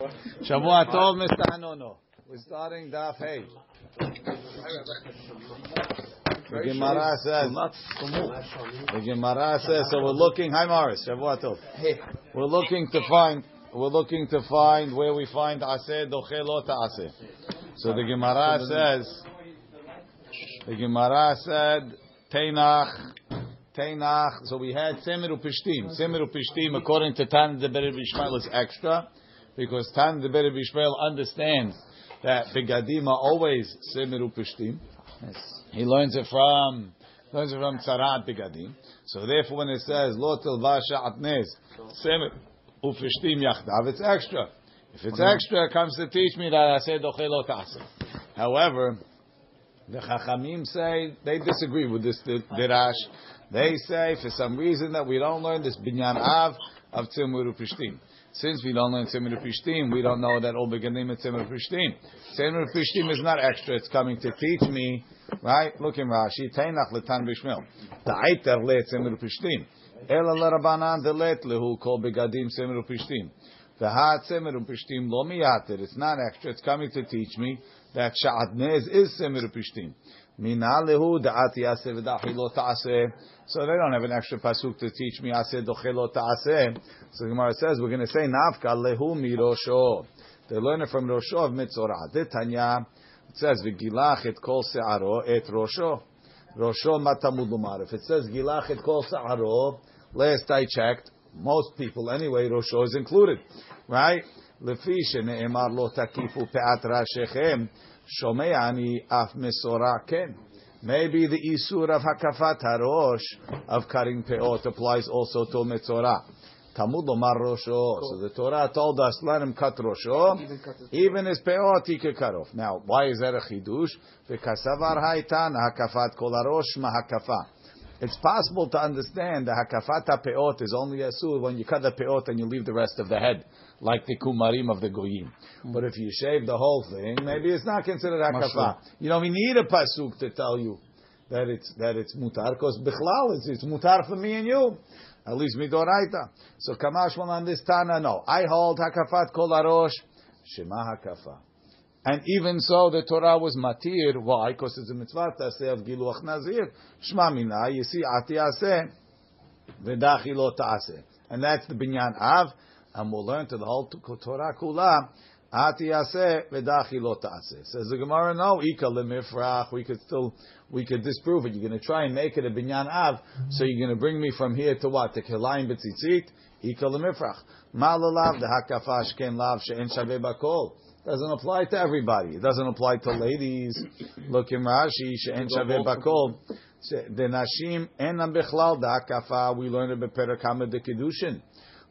Shavua Tov, Mr. Hanono. We're starting Daf Hey. The Gemara says. The Gemara says. So we're looking. Hi, Morris. Shavua Tov. We're looking to find. We're looking to find where we find Aseh Doche Lo Ta'aseh. So the Gemara says. The Gemara said Teinach. Teinach. So we had Semer Upishtim. Semer Upishtim, according to Tan the Bishmael, is extra because Tan the Bered Bishmael understands that Begadim are always Semer Upishtim. Yes. He learns it from learns it from Tzarat Begadim. So therefore, when it says Lo Tilvasha Atnez Semer Upishtim Yachdav, it's extra. If it's extra, it comes to teach me that I said Lo However, the Chachamim say they disagree with this dirash. They say for some reason that we don't learn this binyan av of tzimur pishtim. Since we don't learn tzimur pishtim, we don't know that all begadim is tzimur pishtim. Tzimur pishtim is not extra; it's coming to teach me. Right? Look in Rashi. Tainach letan bishmil. Ta'iter le tzimur pishtim. Ela lerabanan delet lehu kol begadim tzimur pishtim. It's not extra; it's coming to teach me that sha'adnez is tzimur pishtim. Da'ati v'dachi lo. So they don't have an extra pasuk to teach me aseh doche lo ta'aseh. So the Gemara says we're going to say nafka lehu mirosho. They learn it from Rosho of Mitzorah. Tanya it says v'gilach et kol se'aro et Rosho. Rosho matamud lumar. If it says gilach et kol se'aro, last I checked, most people anyway, Rosho is included, right? Lefi lo takifu pe'at rashechem. Shomeani af mesora ken. Maybe the isur of hakafat harosh of cutting peot applies also to metzora. Talmud Omar Rosho. So the Torah told us let him cut Rosho, even his peot he could cut off. Now, why is that a chidush? Because savar haitan hakafat kol harosh mahakafa. It's possible to understand the hakafat peot is only asur when you cut the peot and you leave the rest of the head like the kumarim of the goyim. Mm. But if you shave the whole thing, maybe it's not considered hakafa. You know, we need a pasuk to tell you that it's that it's mutar because bichlal it's, it's mutar for me and you. At least midoraita. So kamash will understand. No, I hold hakafat kol arosh shema hakafa. And even so, the Torah was matir. Why? Because it's a mitzvah taseh of giluach nazir. Shma mina. You see, ati aseh v'dachi. And that's the binyan av and we'll learn to the whole Torah kula. Ati yaseh v'dachi lo. Says the Gemara, no, ika lemifrach. We could still, we could disprove it. You're going to try and make it a binyan av. So you're going to bring me from here to what? To kelayim betzitzit. Ika lemifrach. Malalav the hakafash ken lav she'en shaveh bakol. Doesn't apply to everybody. It doesn't apply to ladies. Look in Rashi she'en shaveh bakol. The nashim enam bechlal the. We learned it beperakama de kedushin.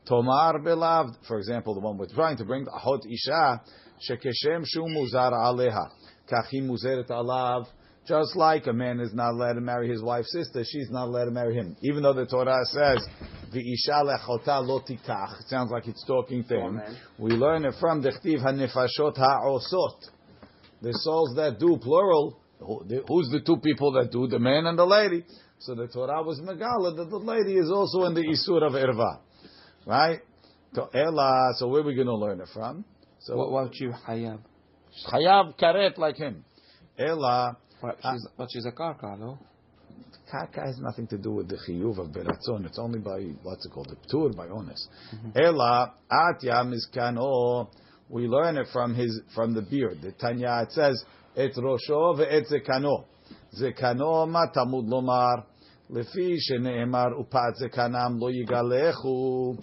Tomar belavd, for example, the one we're trying to bring, Ahot Isha, Shekeshem Shu Muzar Aleha, Kachi Muzeret Alav, just like a man is not allowed to marry his wife's sister, she's not allowed to marry him. Even though the Torah says, V'isha lechota lo tikach, it sounds like it's talking to him. We learn it from the Chtiv HaNefashot HaOsot. The souls that do, plural, who's the two people that do? The man and the lady. So the Torah was Megala that the lady is also in the Isur of Irva. Right? So Ella, so where are we going to learn it from? So what about you, Hayab? Hayab karet like him. Ella, but ah. she's, uh, but she's a karka, no? Karka has nothing to do with the chiyuv of beratzon. It's only by what's it called, the ptur by onus. Mm-hmm. Ela atya mizkano. We learn it from his from the beard. The Tanya it says et rosho ve'et zekano. Zekano ma tamud lomar lefi sheneemar upat zekanam lo yigalechu.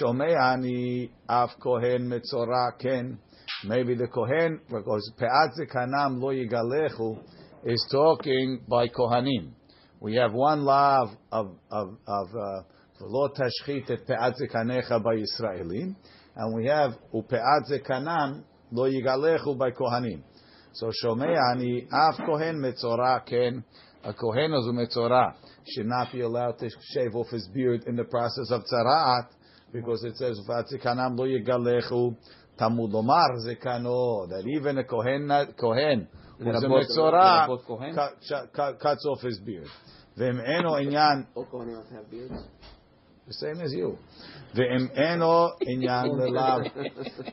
Shomeani af kohen mitzora ken. Maybe the kohen because pe'at zekanam lo yigalechu is talking by kohanim. We have one law of of of uh, lo tashchit et pe'at zekanecha by Israelim, and we have upe'at zekanam lo yigalechu by kohanim. So shomei ani af kohen metzora ken, a kohen is metzora should not be allowed to shave off his beard in the process of tzaraat, because it says "Vatzikanam lo yigalechu tamud lomar zekano." That even a kohen, kohen who's a metzora cuts off his beard. V'em eno inyan. All kohanim have beards. the same as you. ואם אינו עניין ללאו,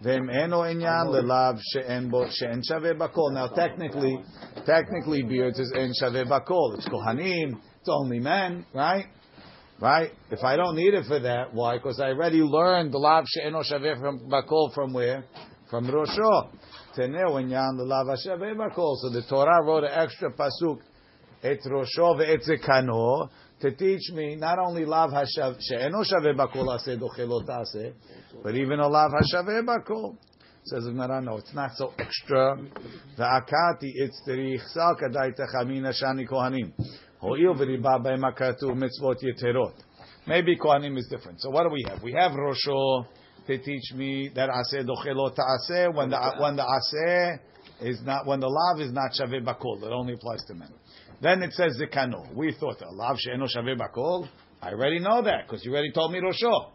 ואם אינו עניין ללאו שאין בו, שאין שווה בכל. Now technically, technically beards is אין שווה בכל. It's kohanim, it's only men, right? Right? If I don't need it for that, why? Because I already learned the lav she'eno shaveh from bakol from where? From Rosho. Teneu the lav shaveh bakol. So the Torah wrote an extra pasuk, et Rosho ve'et to teach me not only lav hashav she'eno shaveh bakol aseh dochelot aseh, but even a lav hashaveh bakol. Says Gemara, no, it's not so extra. The akati it's the richsa kadai techamina shani kohanim. Maybe Kohanim is different. So what do we have? We have Rosho to teach me that Aseh Dochelot Aseh when the when the Aseh is not when the lav is not Shaveh Bakol. It only applies to men. Then it says Zikano. We thought a lav she'eno Shaveh Bakol. I already know that because you already told me Rosho.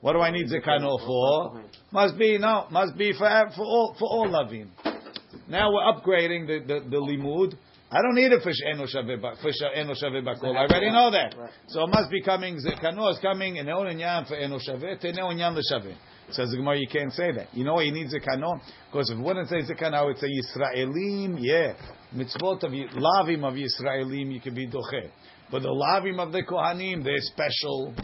What do I need Zikano for? Must be no, must be for for all for all lavim. Now we're upgrading the the, the limud. I don't need a fish eno shaveh bakol. I already know that. So it must be coming. Zekano is coming in eon inyan for eno shaveh. Teneo inyan l'shaveh. Says the Gemara, you can't say that. You know why you need zekano? Because if it wouldn't say zekano, I would say Yisraelim. Yeah, mitzvot of lavim of Yisraelim, you can be doche. But the lavim of the kohanim, they're special.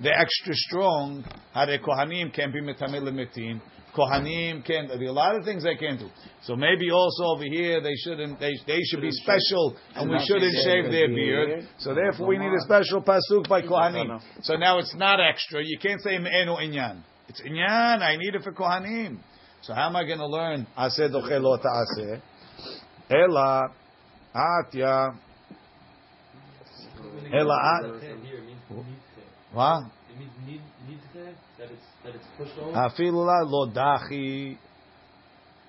They're extra strong. How the kohanim can't be metamil limitin. Kohanim can't. There are a lot of things they can't do. So maybe also over here they shouldn't. They, they should be special, and we shouldn't shave their beard. So therefore we need a special pasuk by Kohanim. So now it's not extra. You can't say me'enu inyan. It's inyan. I need it for Kohanim. So how am I going to learn aseh dochelot aseh? Ela atya. Ela at. What? That it's, that Afilula lo dachi.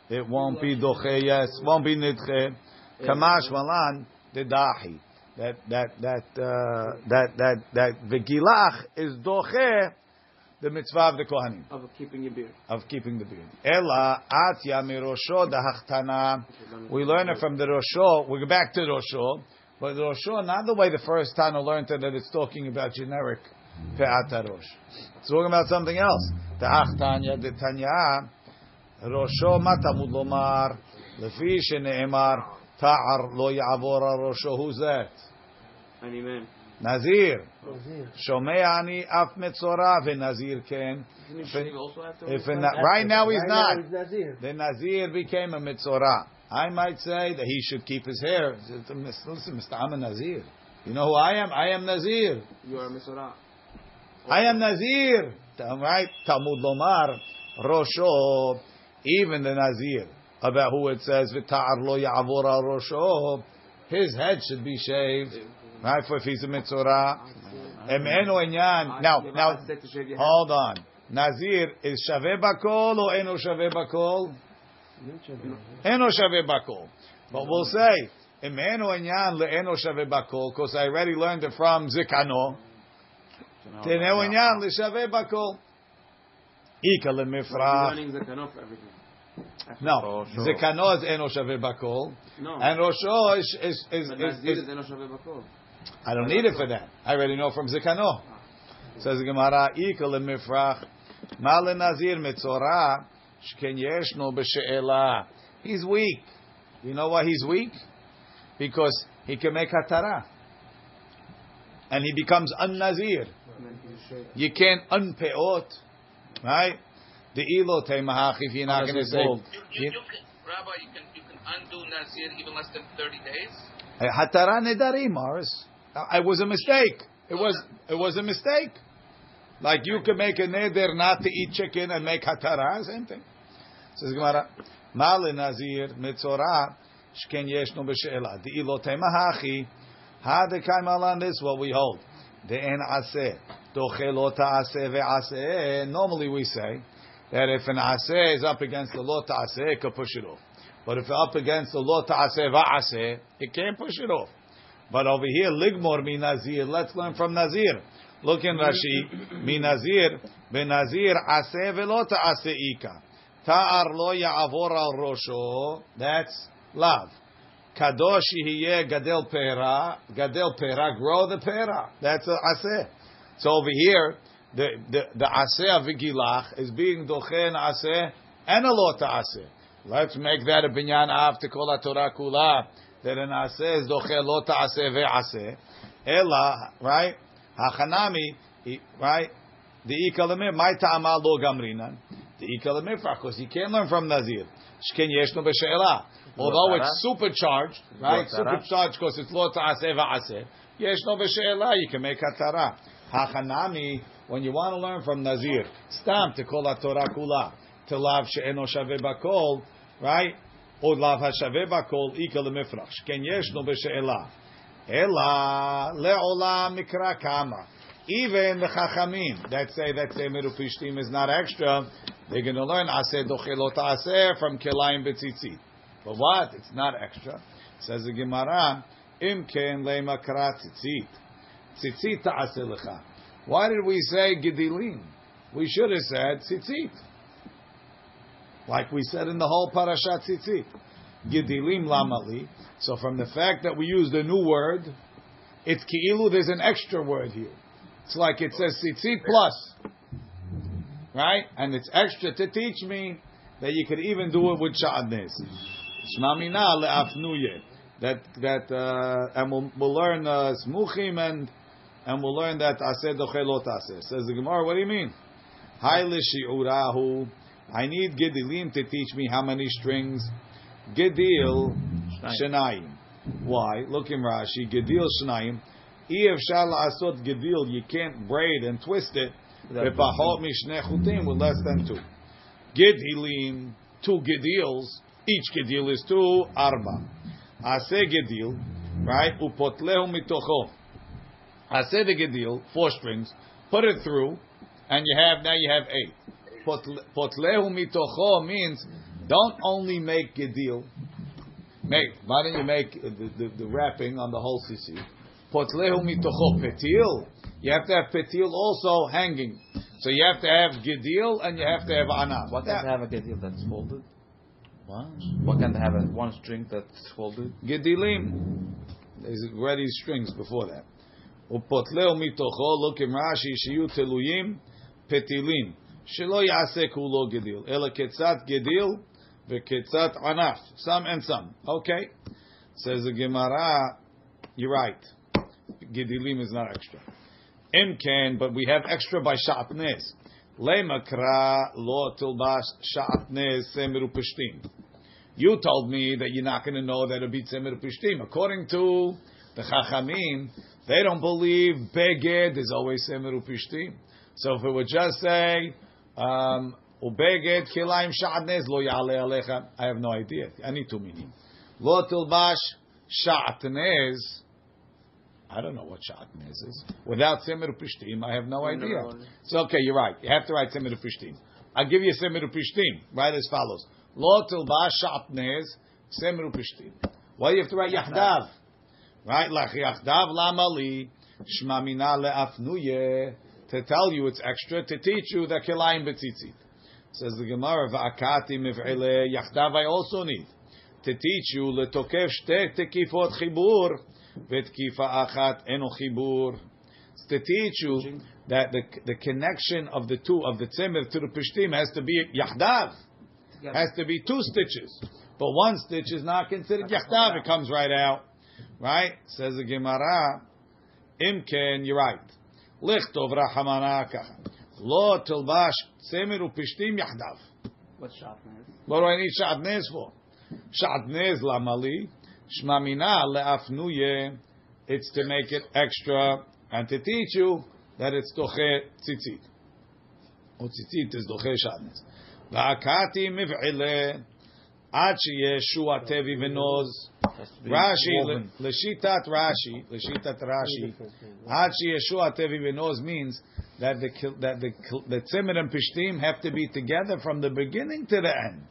It won't be doche. Yes, won't be nidche. Kamash malan the dahi. That that that uh, that that that v'gilach is doche. The mitzvah of the kohanim of keeping your beard of keeping the beard. Ela atya mirosho dahachtana. We learn it from the rosho. We go back to the rosho, but the rosho not the way the first Tana learned it that it's talking about generic pe'at harosh. It's talking about something else. Ta'ach Tanya Tanya Rosho Matamud Lomar Lefi Shene'emar Ta'ar Lo Ya'avor Rosho Who's that? Amen. Nazir. Shomei Ani Af Metzora Nazir Ken. If right now he's not. The Nazir became a Metzora. I might say that he should keep his hair. Listen, Mr. I'm a Nazir. You know who I am? I am Nazir. You are a Metzora. I am Nazir. Right? Talmud Lomar, Rosho, even the Nazir, about who it says, V'ta'ar lo ya'avor Rosho, his head should be shaved. Right? If he's a mitzvah. Now, now, hold on. Nazir is shaveh bakol or eno shaveh bakol? Eno shaveh bakol. But we'll say emeno enyan leeno shaveh bakol because I already learned it from Zikano. Teneo enyan leshaveh bakol. Ika lemifra. No, Zikano is eno shaveh bakol. No, and Rosho is is is. is, is, is, is, is, I don't need it for that. I already know from Zikano. Says the Gemara, Ikel Mifrach, Male Nazir Mitzora, Shken Yeshno B'She'ela. He's weak. You know why he's weak? Because he can make hatara. And he becomes un-nazir. You can't unpeot, right? The ilo teimahach if you're not going to say. You, you, you can, Rabbi, you can, you can undo nazir even less than 30 days? Hatara nedarim, Morris. Uh, it was a mistake. It was it was a mistake. Like you can make a neder not to eat chicken and make hatara, same thing. Says Gemara, Mal nazir mitzorah shken yeshnu b'she'ela. The ilo teimahachi. Ha de kaimalan this what we hold. The en aseh. Normally we say that if an aseh is up against the law ta'aseh, it can push it off. But if it's up against the law ta'aseh va'aseh, it can't push it off. But over here, ligmor mi nazir. Let's learn from nazir. Look in Rashi. Mi nazir benazir aseh velo ta'aseh ika. Ta'ar lo ya'avor al rosho. That's love. Kadosh hiye gadel pera. Gadel pera. Grow the pera. That's a aseh. So over here, the the the aseh vigilach is being dochen aseh and a lot aseh. Let's make that a binyan after call Torah kula that an aseh is doche lot aseh ve'aseh. Ella, right? Hachanami, right? The ikalamim, my ta'ama lo gamrinan. The ikalamim, because he can't learn from Nazir. Shken yeshno b'she'ela. Although it's supercharged, right? Supercharged because it's lo ta'aseh va'aseh. Yeshno b'she'ela, you can make hatara. Hachanami, when you want to learn from Nazir, stam to call a Torah kula, to lav she'eno shaveh bakol, right? Or lav ha'shaveh bakol, ika lemifrach. Shken yeshno b'she'ela. Ela le'olam mikra kama. Even the chachamim that say that semer upishtim is not extra, they're going to learn aseh dochelot aseh from kelayim betzitzit. But what? It's not extra. Says the Gemara, im ken le'makra tzitzit. Tzitzit ta'aseh lecha. Why did we say gedilim? We should have said tzitzit. Like we said in the whole parashat tzitzit. Gedilim lamali. So from the fact that we use the new word, it's ki'ilu, there's an extra word here. It's like it says tzitzit plus. Right? And it's extra to teach me that you could even do it with sha'adnes. Shmamina le'afnuye. That, that, uh, and we'll, we'll learn, uh, smuchim and, and we'll learn that aseh dochelot aseh. Says the Gemara, what do you mean? Hai urahu. I need gedilim to teach me how many strings. Gedil shenayim. Why? Look in Rashi. Gedil shenayim. If asot gedil, you can't braid and twist it. Bepahot mishne chutim with less than two. Gedilim, two gedils. Each gedil is two arba. Ase gedil, right? Upotlehu mitocho. Ase the gedil, four strings. Put it through, and you have now you have eight. Potlehu mitocho means don't only make gedil. Make why don't you make the, the, the wrapping on the whole sisi? Potlehu mitocho petil. You have to have petil also hanging. So you have to have gedil and you have to have anam. What can have a gedil that's folded? What? What can have a one string that's folded? Gedilim. There's already strings before that. Upotleo mitocho. Look in Rashi. Shiyu teluyim petilim. Shelo yase kulo gedil. Ela ketzat gedil veketzat anaf. Some and some. Okay. Says the Gemara. You're right. Gedilim is not extra. Imken, but we have extra by shatnez. Lemakra lo tilbash shatnez semiru pishtim. You told me that you're not going to know that it'll be semiru pishtim. According to the chachamim, they don't believe beged is always semiru pishtim. So if it would just say um, shatnez lo yale alecha, I have no idea. I need two meaning. Lo tilbash shatnez. I don't know what shatnez is. Without Semir Pishtim, I have no idea. So, okay, you're right. You have to write Semir Pishtim. I'll give you Semir Pishtim. Write as follows. Lo tilba shatnez Semir Pishtim. Well, you have to write Yahdav. Right? Lach Yahdav lamali shmamina le'afnuye. To tell you it's extra, to teach you the kilayim betzitzit. Says the Gemara, va'akati miv'ile Yahdav I also need. To teach you, letokef shte tekifot chibur. Vetkifa achat enochibur. To teach you that the, the connection of the two of the tzemir to the pishtim has to be yahdav, has to be two stitches. But one stitch is not considered yahdav; it comes right out, right? Says the Gemara. Imken, you're right. Lichtov rahamana kacha. Lo tilbash tzemir upishtim yahdav. What's shatnez? What do I need shatnez for? Shatnez lamali. Shmamina le'afnuye, it's to make it extra and to teach you that it's doche tzitzit. Or tzitzit is doche shadnes. Va'akati miv'ile, ad sheyeshu atevi v'noz. Rashi, leshitat Rashi, leshitat Rashi, ad sheyeshu atevi v'noz means that the that the the tzimmer and pishtim have to be together from the beginning to the end.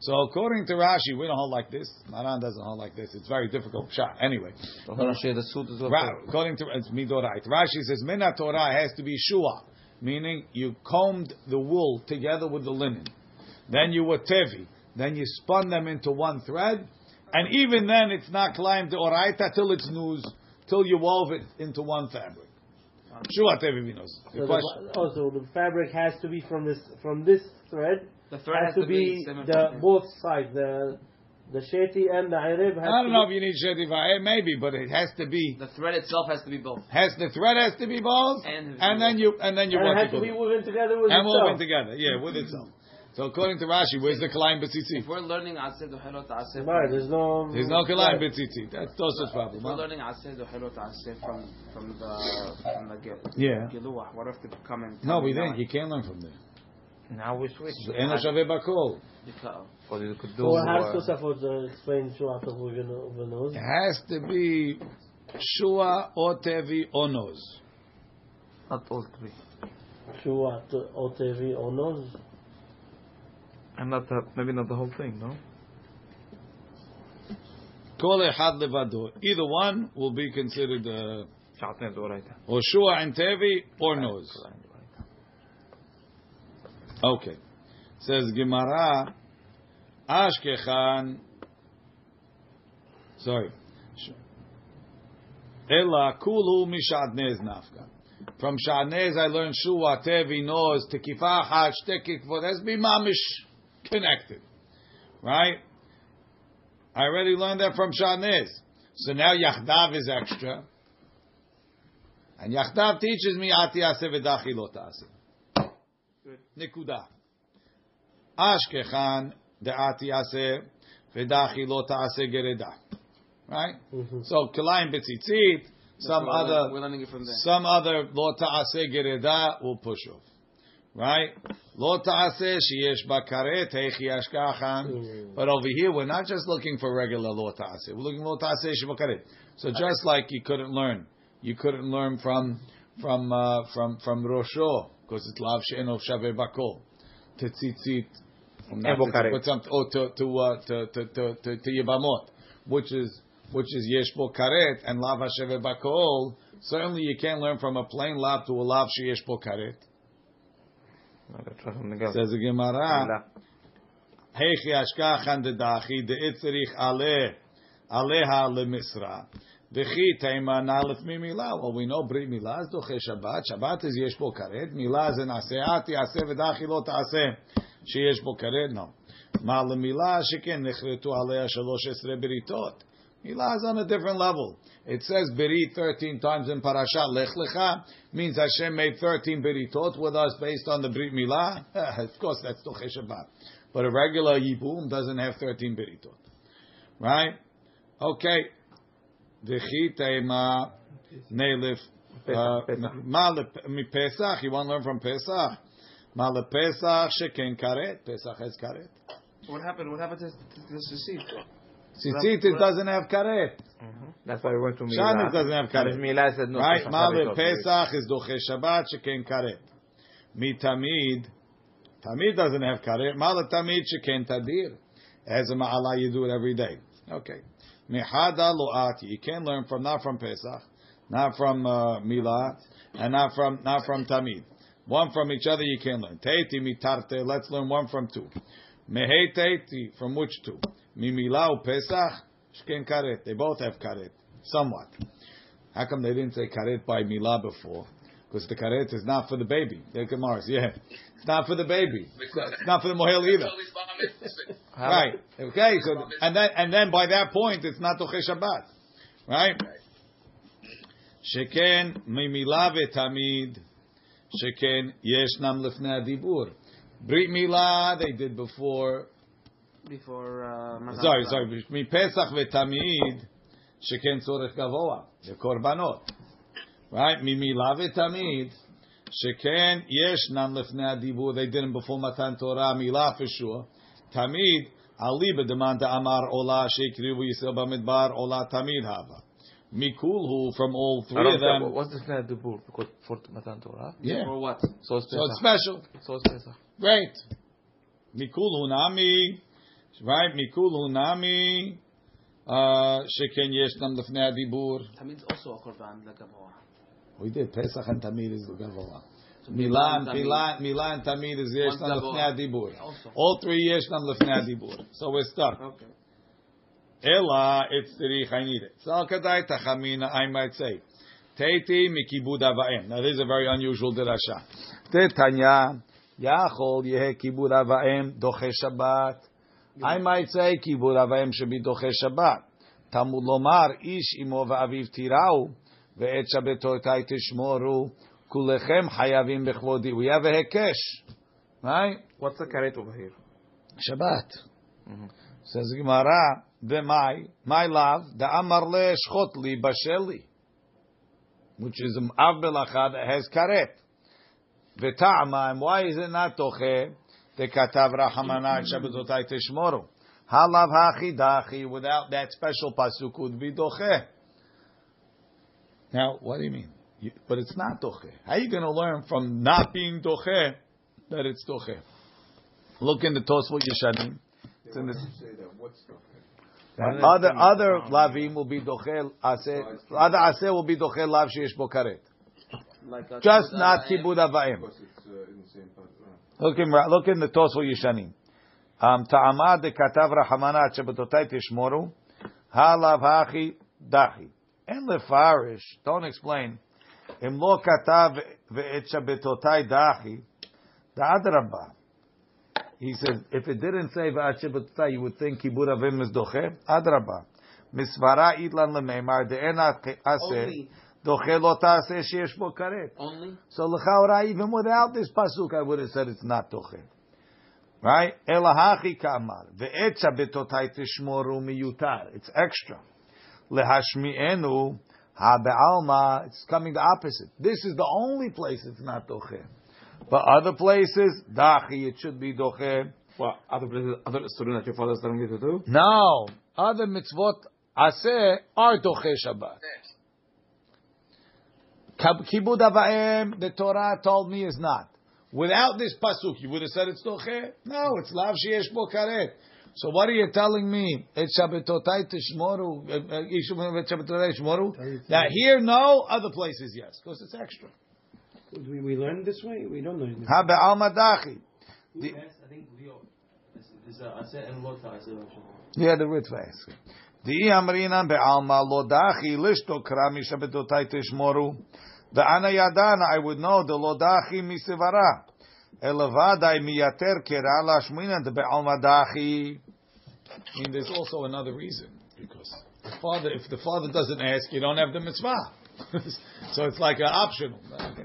So according to Rashi, we don't hold like this. Maran doesn't hold like this. It's very difficult shot. Anyway, according to it's midorait. Rashi says mina Torah has to be shua, meaning you combed the wool together with the linen. Then you were tevi. Then you spun them into one thread, and even then it's not climbed to oraita till it's news, till you wove it into one fabric. Shua tevi minos. So the, also, oh, the fabric has to be from this from this thread. The thread has, to, be, the both sides, the the sheti and the irib. I don't know if you need sheti va'eh, maybe, but it has to be. The thread itself has to be both. Has the thread has to be both, And- and then you and then you and want it has to to be woven together with and itself. woven together, yeah, with itself. So according to Rashi, where's the kalayim b'tzitzit? If we're learning Aseh Dohelot Aseh, Right, there's no. There's no kalayim right. b'tzitzit. That's Tosa's problem. if we're huh? learning Aseh Dohelot Aseh from from the from the Gil, Yeah. Giluah, what if they come and No, we me now didn't. You can't learn from there. Now we switch. Ein lo shaveh bakol. You do. So how does Tosafot explain Shua Tov Uvenuz? It has to be shua or tevi or nose. not all three. Shua Otevi Onoz? And not the, maybe not the whole thing, no. Kol echad levado. Either one will be considered uh, Sha'atnei or shua and tevi or nose. Okay. Says Gemara, Ashkechan. Sorry. Ela kulu mishadnez nafka. From Shadnez I learned shua, tevi, nose, tekifah, hach, tekikvot. That's be mamish connected. Right? I already learned that from Shadnez. So now Yachdav is extra. And Yachdav teaches me ati aseh v'dachi lo ta'aseh. Nikuda. Ashkechan de'ati aseh v'dachi lo ta'aseh gereda. Right? Mm-hmm. So Kilayim betzitzit, some other, learning- We're learning it from there. some other lo ta'aseh gereda will push off. Right? Lo ta'aseh sheyesh bakaret ashkachan. But over here, we're not just looking for regular lo ta'aseh. We're looking lo ta'aseh shebakaret. So just like you couldn't learn, you couldn't learn from from uh, from from Rosho because it's lav she'enov shaveh bakol. Tetzitzit. from that And bakaret. tzitzit, But some, oh, to to, uh, to to to to to yibamot, which is which is yesh bo karet and lav hashaveh bakol. Certainly, you can't learn from a plain lav to a lav sheyesh bo karet. Says the Gemara. Heichi ashkachan dedachi deitzrich aleh aleha lemisra. Dechi teima nalef mimila. Well, we know brit milah is doche Shabbat. Shabbat is yesh bo karet. Milah is an aseat yaseh v'dachi lo ta'aseh. Sheyesh bo karet. No. Ma lemilah sheken nechretu aleh shalosh esre beritot. Milah is on a different level. It says berit 13 times in parasha. Lech lecha means Hashem made 13 beritot with us based on the brit milah. of course, that's doche Shabbat. But a regular yibum doesn't have 13 beritot. Right? Okay. Dechi teima nelif. uh, Pesach. You want to learn from Pesach? Ma le Pesach sheken karet. Pesach has karet. What happened? What happened to to this receipt? Tzitzit it doesn't have karet. That's why we went to Shanis doesn't have karet. Mila said no. Right? Pesach Ma Karet le also. Pesach is doche Shabbat sheken karet. Mi tamid. Tamid doesn't have karet. Ma le tamid sheken tadir. As a ma'ala, you do it every day. Okay. Mihada lo'ati. You can learn from not from Pesach, not from uh, Milah, and not from not from Tamid. One from each other you can learn. Teiti mitarte. Let's learn one from two. Mehei teiti. From which two? Mimilah Pesach. Shken karet. They both have karet. Somewhat. How come they didn't say karet by Milah before? Because the karet is not for the baby. They come Mars. Yeah. It's not for the baby. It's not for the mohel either. Always bar mitzvah. Right. Okay. So and then and then by that point it's not Toche Shabbat. Right. Sheken mimila vetamid. Sheken yeshnam lefnei adibur. Brit milah they did before. Before uh, Matan Sorry, sorry. Mi pesach vetamid. Sheken tzorech gavoa. The korbanot. Right. Mimila vetamid. Sheken yeshnam lefnei adibur. They did them before Matan Torah. Milah for sure. Tamid, Ali b'demanda amar ola sheikrivu yisrael b'midbar ola tamid hava. Mikulhu from all three of them. What's the Sneh Dubur? Because for Matan Torah? Yeah. For what? So it's So it's special. So it's Pesach. Great. Mikulhu nami. Right? Mikulhu nami. Uh, Sheken yeshnam lefnei adibur. Tamid's also a korban like a We did Pesach and Tamid is Gavoa. Milan, Milan, Milan, Tamid is yeshnam lefnei adibur. All three yeshnam lefnei adibur. So we're stuck. Okay. Ella, it's tzirich, I need it. So kadai tachamina, I might say. Teiti mikibud avaim. Now this is a very unusual derasha. Tetanya yachol yehe kibud avaim doche Shabbat. I might say should be doche Shabbat. Tamud lomar ish imo va'aviv tirau ve'et shabbatotai tishmoru kulechem hayavim bechvodi. We have a hekesh, right? What's the karet over here? Shabbat. Mm-hmm. Says Gemara, v'mai, my love, the amar le shchot li basheli, which is an av belacha that has karet. V'ta'ama, and why is it not toche? The katav rahamana shabbatotai mm-hmm. tishmoru. Halav hachi dachi, without that special pasuk would be doche. Now, what do you mean? You, but it's not doche. How are you going to learn from not being doche that it's doche? Look in the Tosfot Yeshanim. It's in the, other other lavim will be dochel aseh. Other aseh will be dochel lav sheyesh bo karet. Just not avaim. kibud avayim. Look in look in the Tosfot Yeshanim. Um, Ta'amad de katav rahamana shebetotai tishmoru halav hachi dachi. En lefarish. Don't explain. Im lo katav ve'et shebetotai dachi. Da'adrabah. He says, if it didn't say v'achibuttai, you would think kibud avim is doche. Adraba. Misvara idlan lemeimar de'ena aseh Only. doche lo ta'aseh sheyesh bo karet. Only. So l'chaura, even without this pasuk, I would have said it's not doche. Right? Elahachi kamar ve'etcha betotai tishmoru miyutar. It's extra. Lehashmi'enu ha be'alma. It's coming the opposite. This is the only place it's not doche. But other places, dachi, it should be doche. What other places, other student that your father is telling you to do? No, other mitzvot aseh are doche Shabbat. Kab- Kibud avaim, the Torah told me is not. Without this pasuk, you would have said it's doche. No, it's lav sheyesh bo karet. So what are you telling me? It's shabbatotai tishmoru. uh, uh, Yishum et shabbatotai tishmoru. Now here, no. Other places, yes, because it's extra. We, we learn this way? We don't learn this Ha be'alma dachi. The- I think Leo is uh, Aseh and Lota Aseh. Yeah, the Ritva is. Di amrina be'alma lo dachi lishto krami shabbatotai tishmoru. The ana yadana, I would know the lo dachi misivara. Elevadai miyater kera lashmina the be'alma dachi. I mean, there's also another reason because the father, if the father doesn't ask, you don't have the mitzvah. so it's like an optional.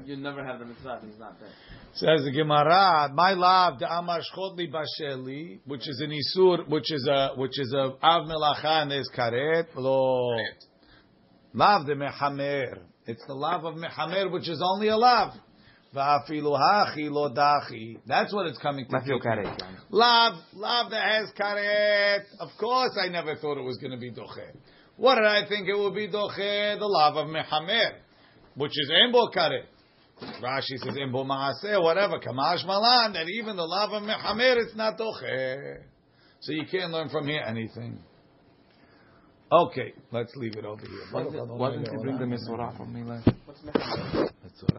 You never have the mitzvah. if He's not there. Says the Gemara, my love, the Amar Shchodli Basheli, which is an Isur, which is a, which is a Av Melacha and is Karet, lo. Lav the Mehamer. It's the Lav of Mehamer, which is only a Lav. Va'afilu hachi lo dachi. That's what it's coming to. Me. karet. Lav, lav that has karet. Of course, I never thought it was going to be doche. What did I think it would be doche? The lav of mehamer, which is embo karet. Rashi says embo maaseh, whatever. Kamash malan that even the lav of mehamer it's not doche. So you can't learn from here anything. Okay, let's leave it over here. Why didn't you bring the Mesorah from me last? That's what